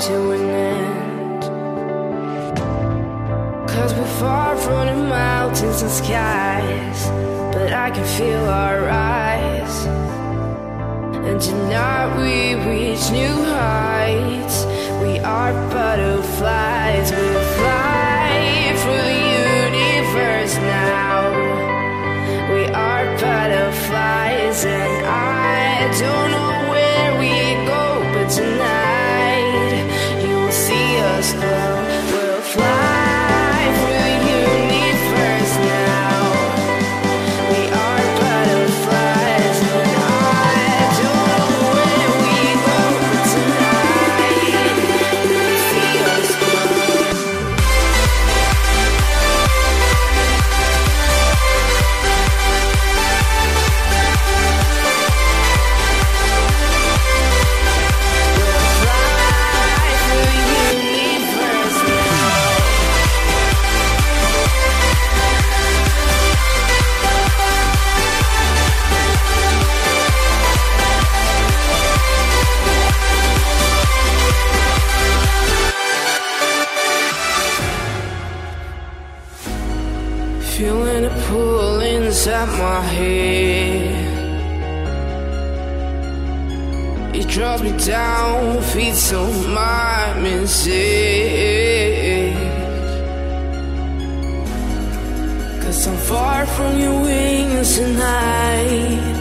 to an end. Cause we're far from the mountains and skies, but I can feel our rise. And tonight we reach new heights. We are butterflies. We'll draws me down, feeds on my mistake. Cause I'm far from your wings tonight.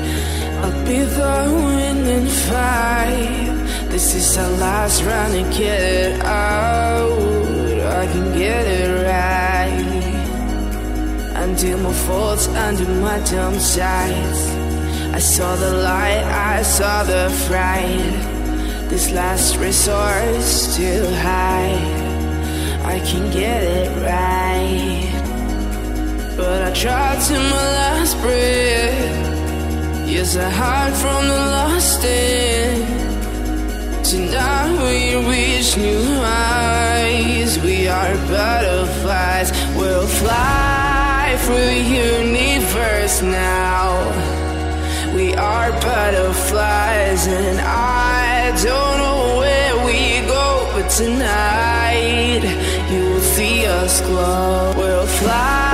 I'll be the wind and fight. This is our last run to get it out. I can get it right. Until my faults under my dumb sides. I saw the light, I saw the fright. This last resort still high. I can get it right. But I tried to my last breath. Yes, I hide from the lost end. Tonight we reach new heights. We are butterflies. We'll fly through the universe now. We are butterflies, and I don't know where we go, but tonight you will see us glow. We'll fly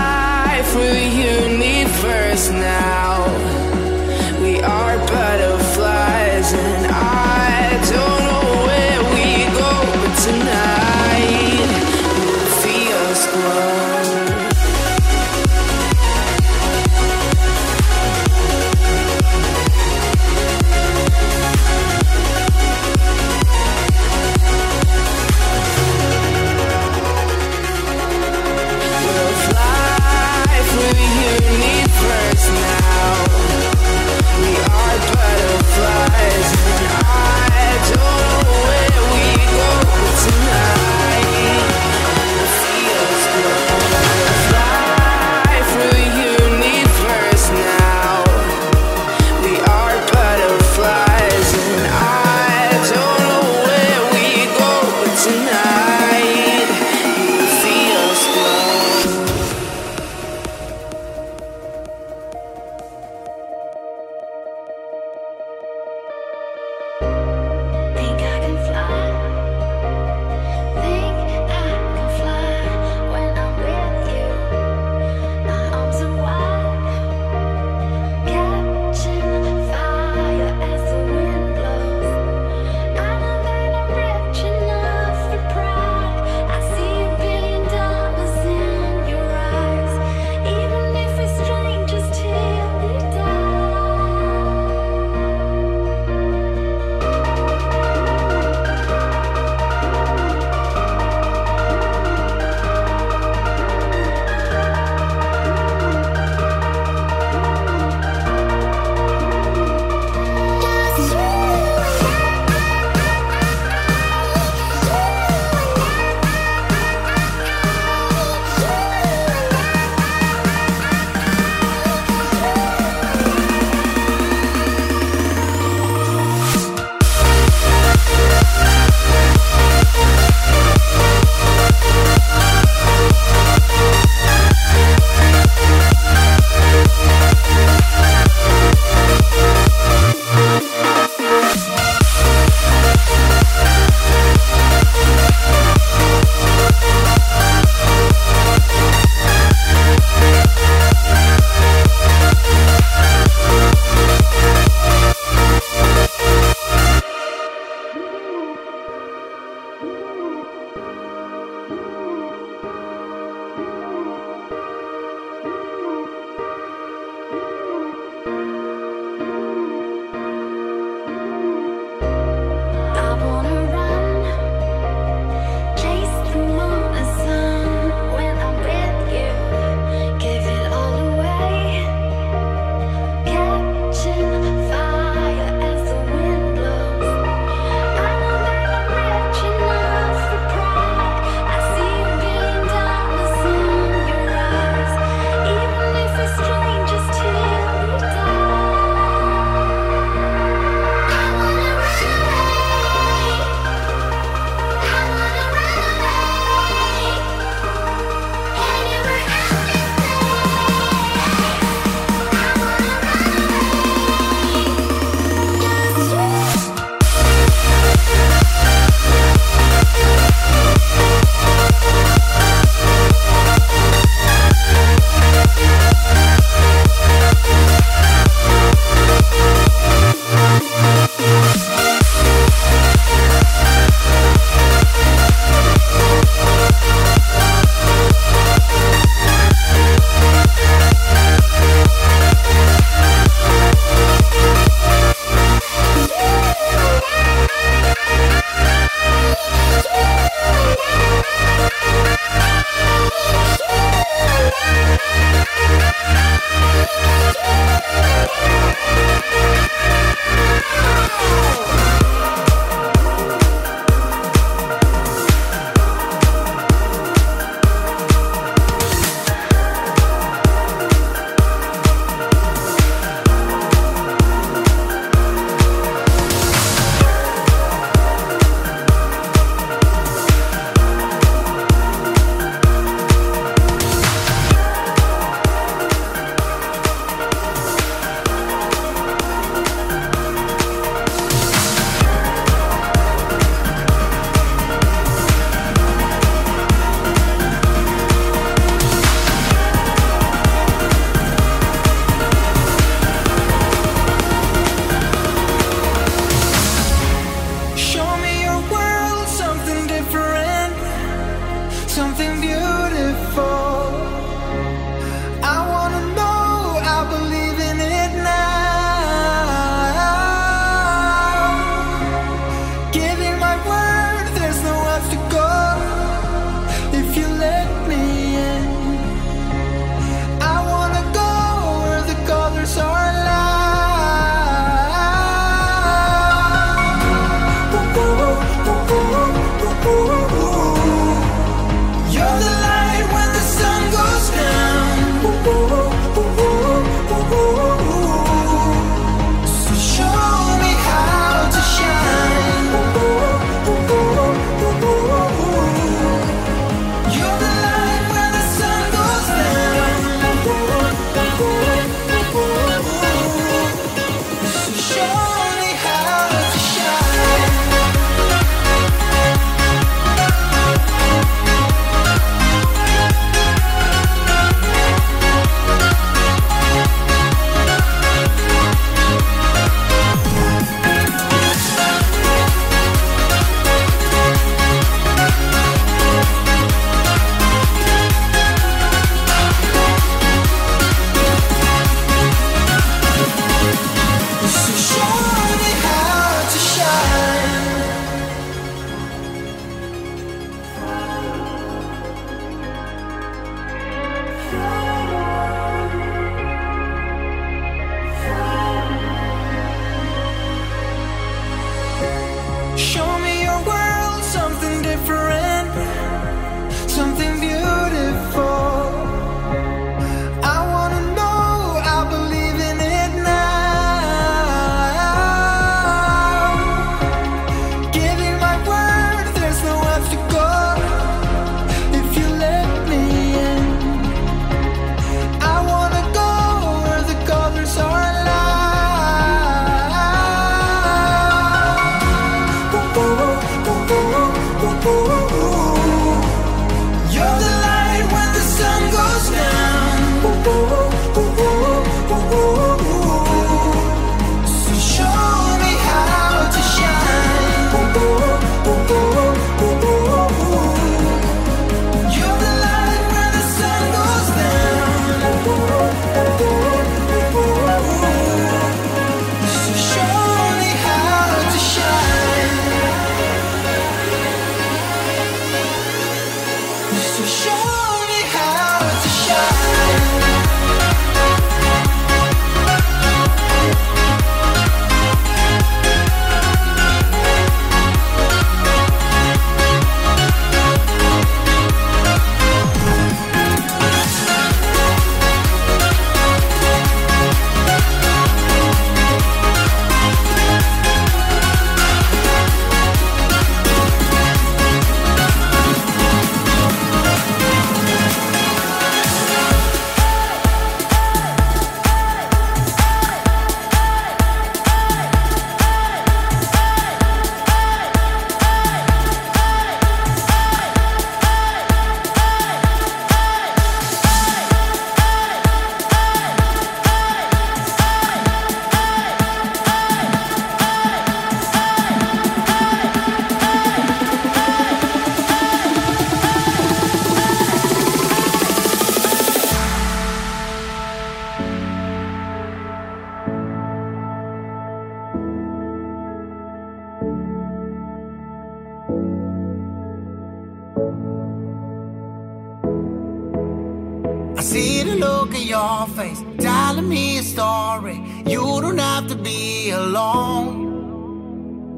Have to be alone.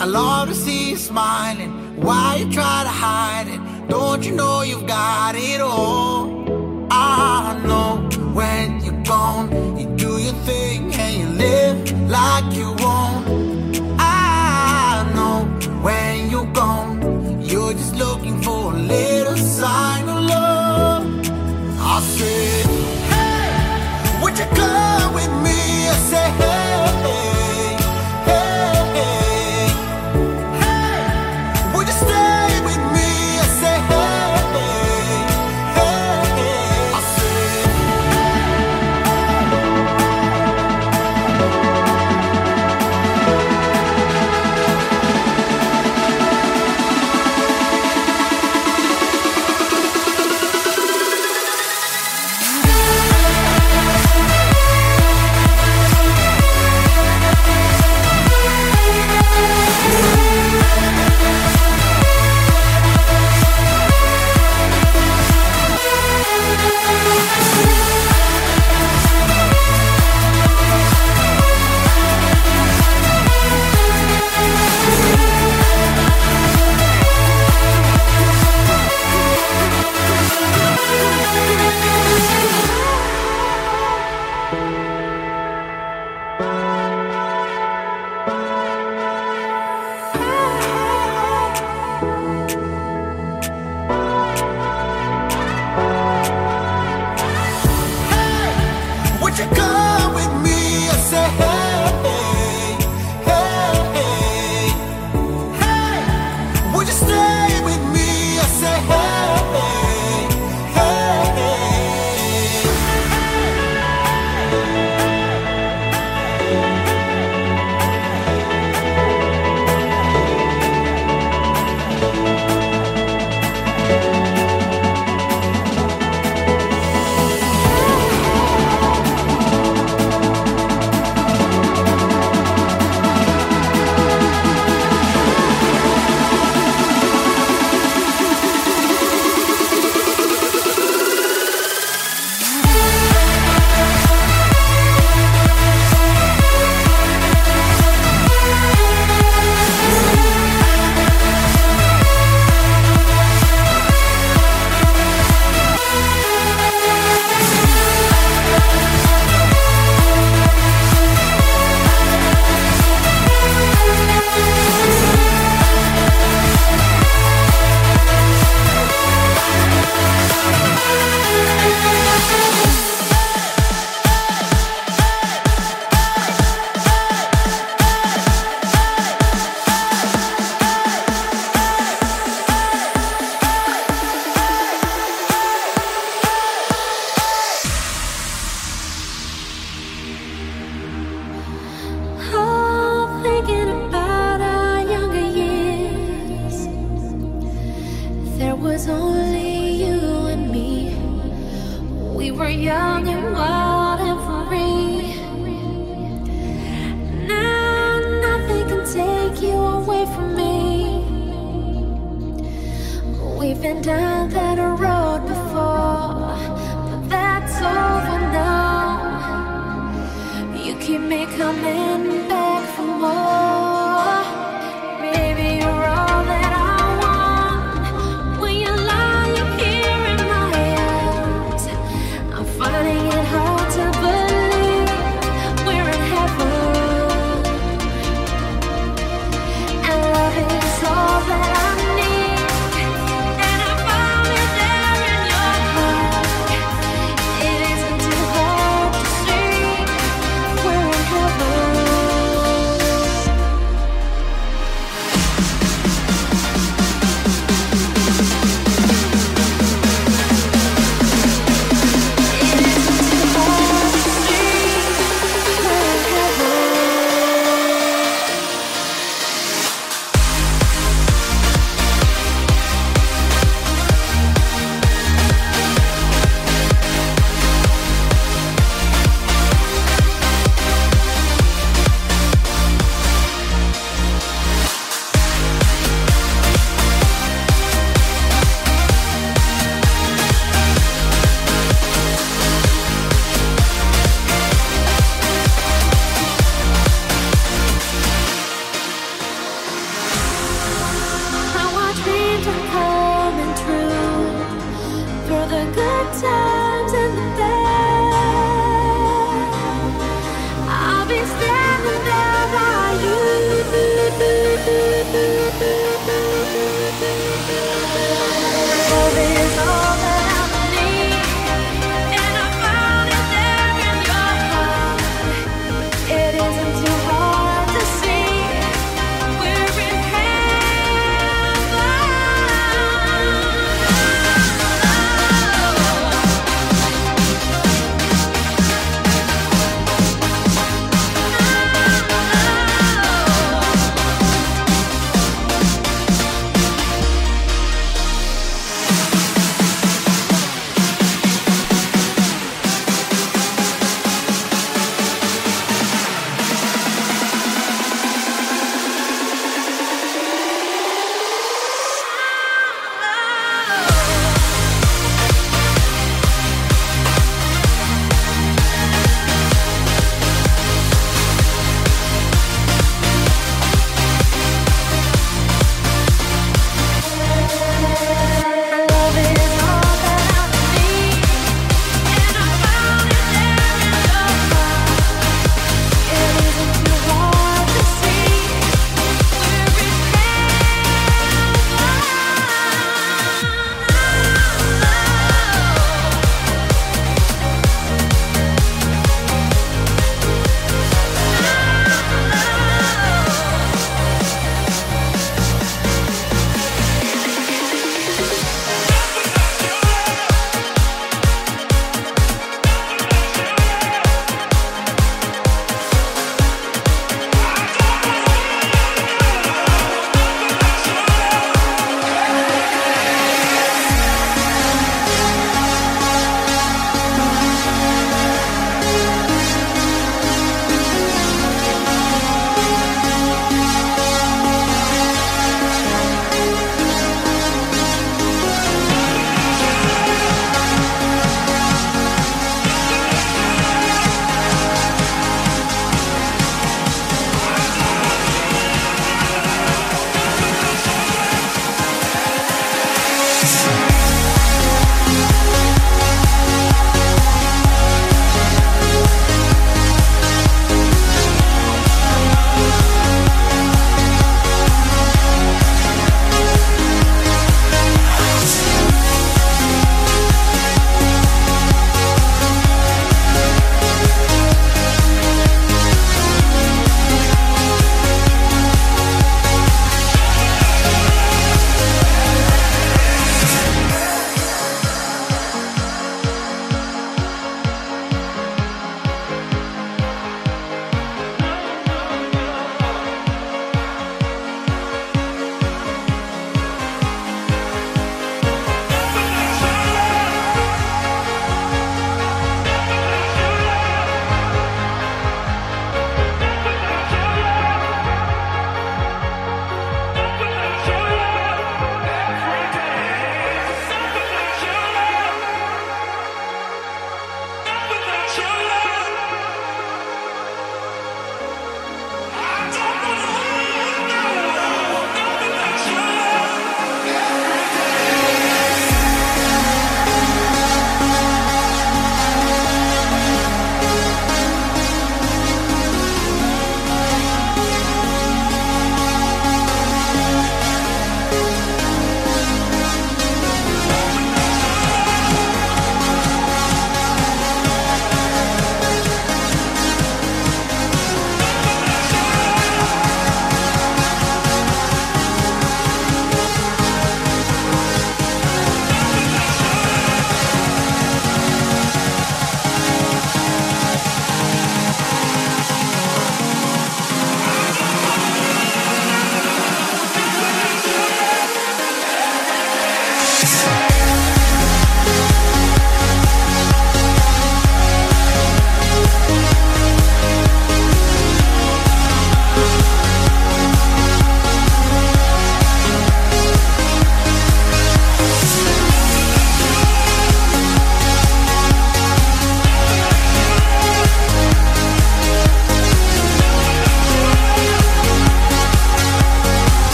I love to see you smiling. Why you try to hide it? Don't you know you've got it all? I know when you're gone, you do your thing and you live like you won't. I know when you're gone, you're just looking for a little sign of love. I said, Hey, would you come with me? I said, Hey.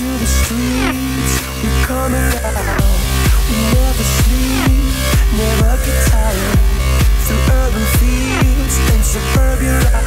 to the streets, we. We never sleep, never get tired. Through urban fields and suburbia.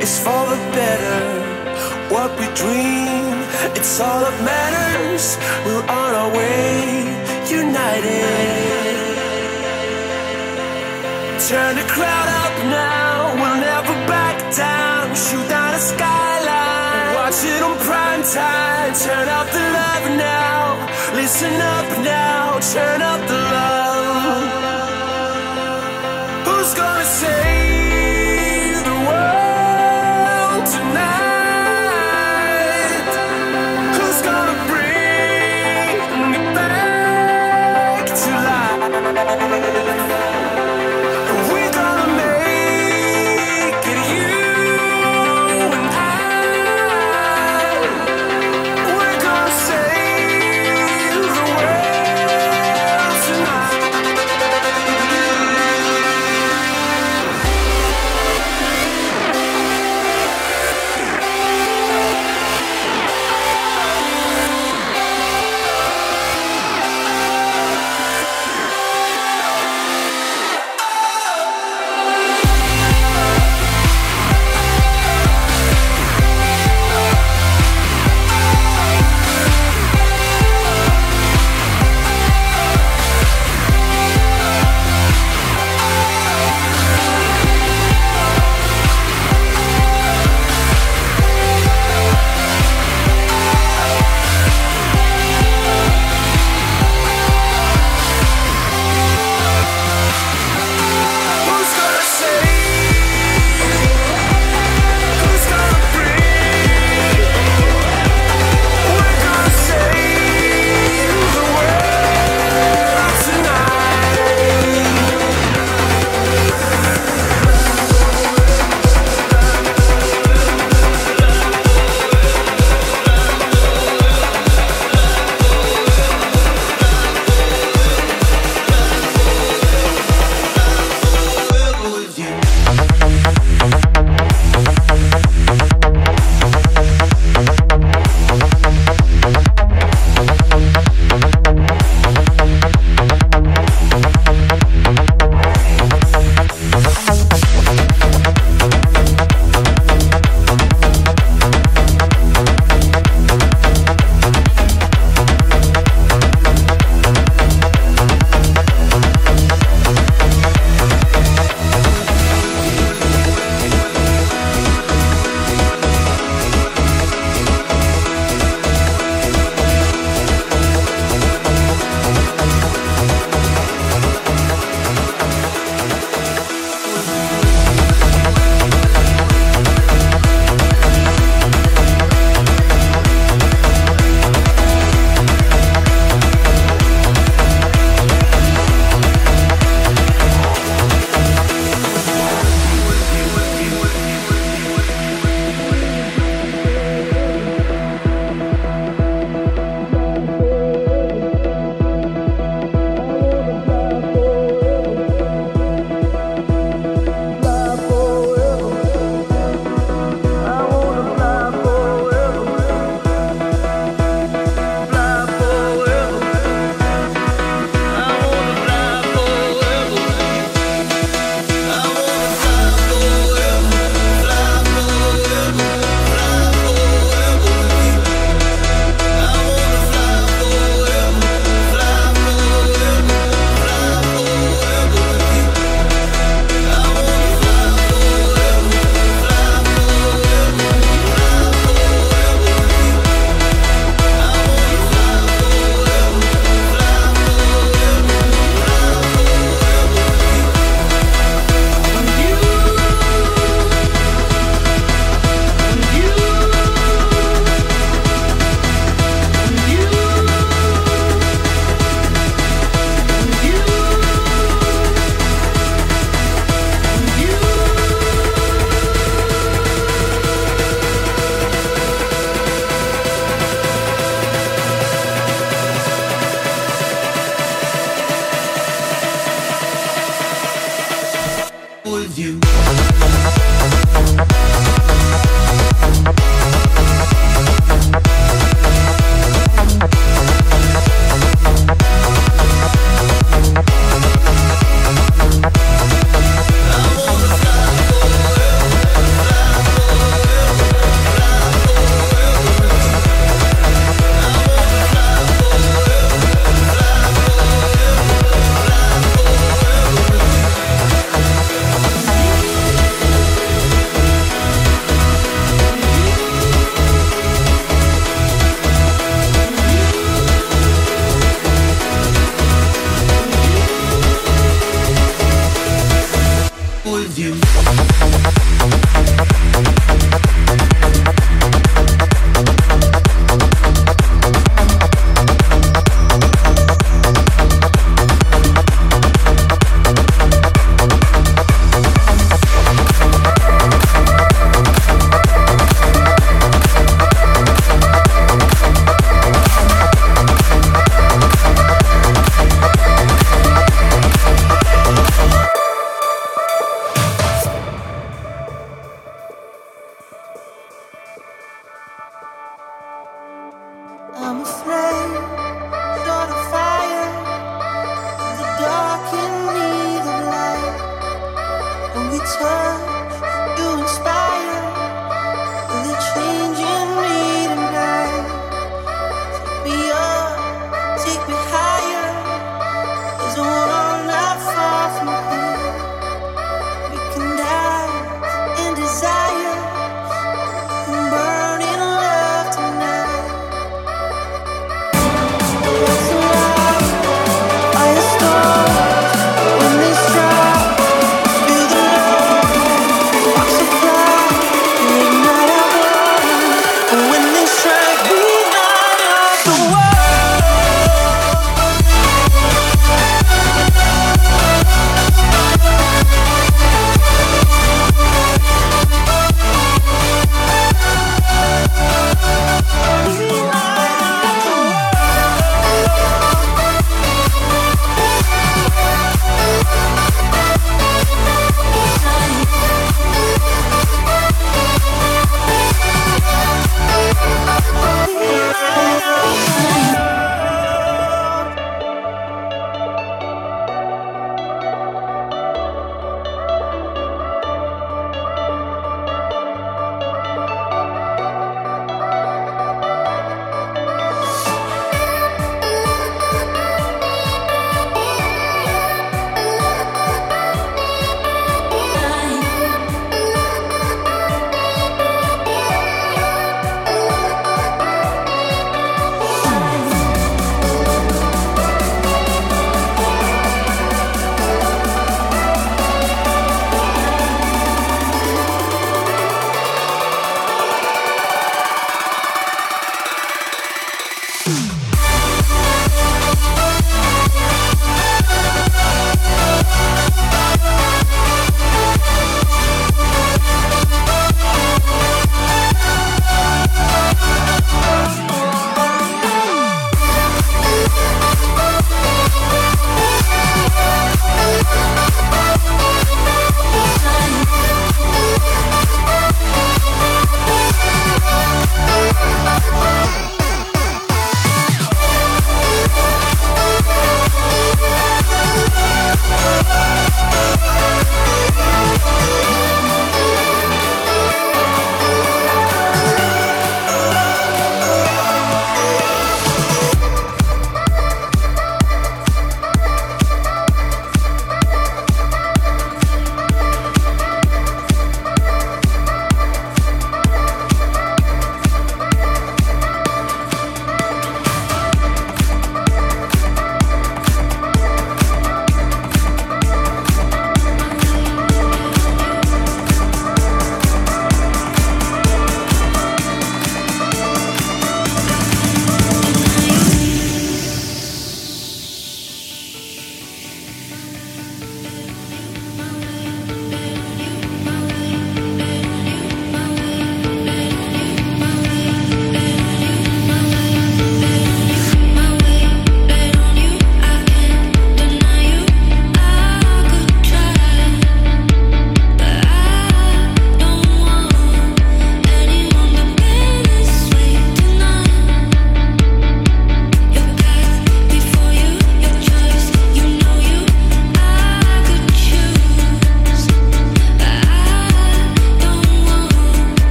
Is for the better. What we dream, it's all that matters. We're on our way, united. Turn the crowd up now, we'll never back down. Shoot down a skyline, watch it on prime time. Turn up the love now, listen up now, turn up the love. Who's gonna save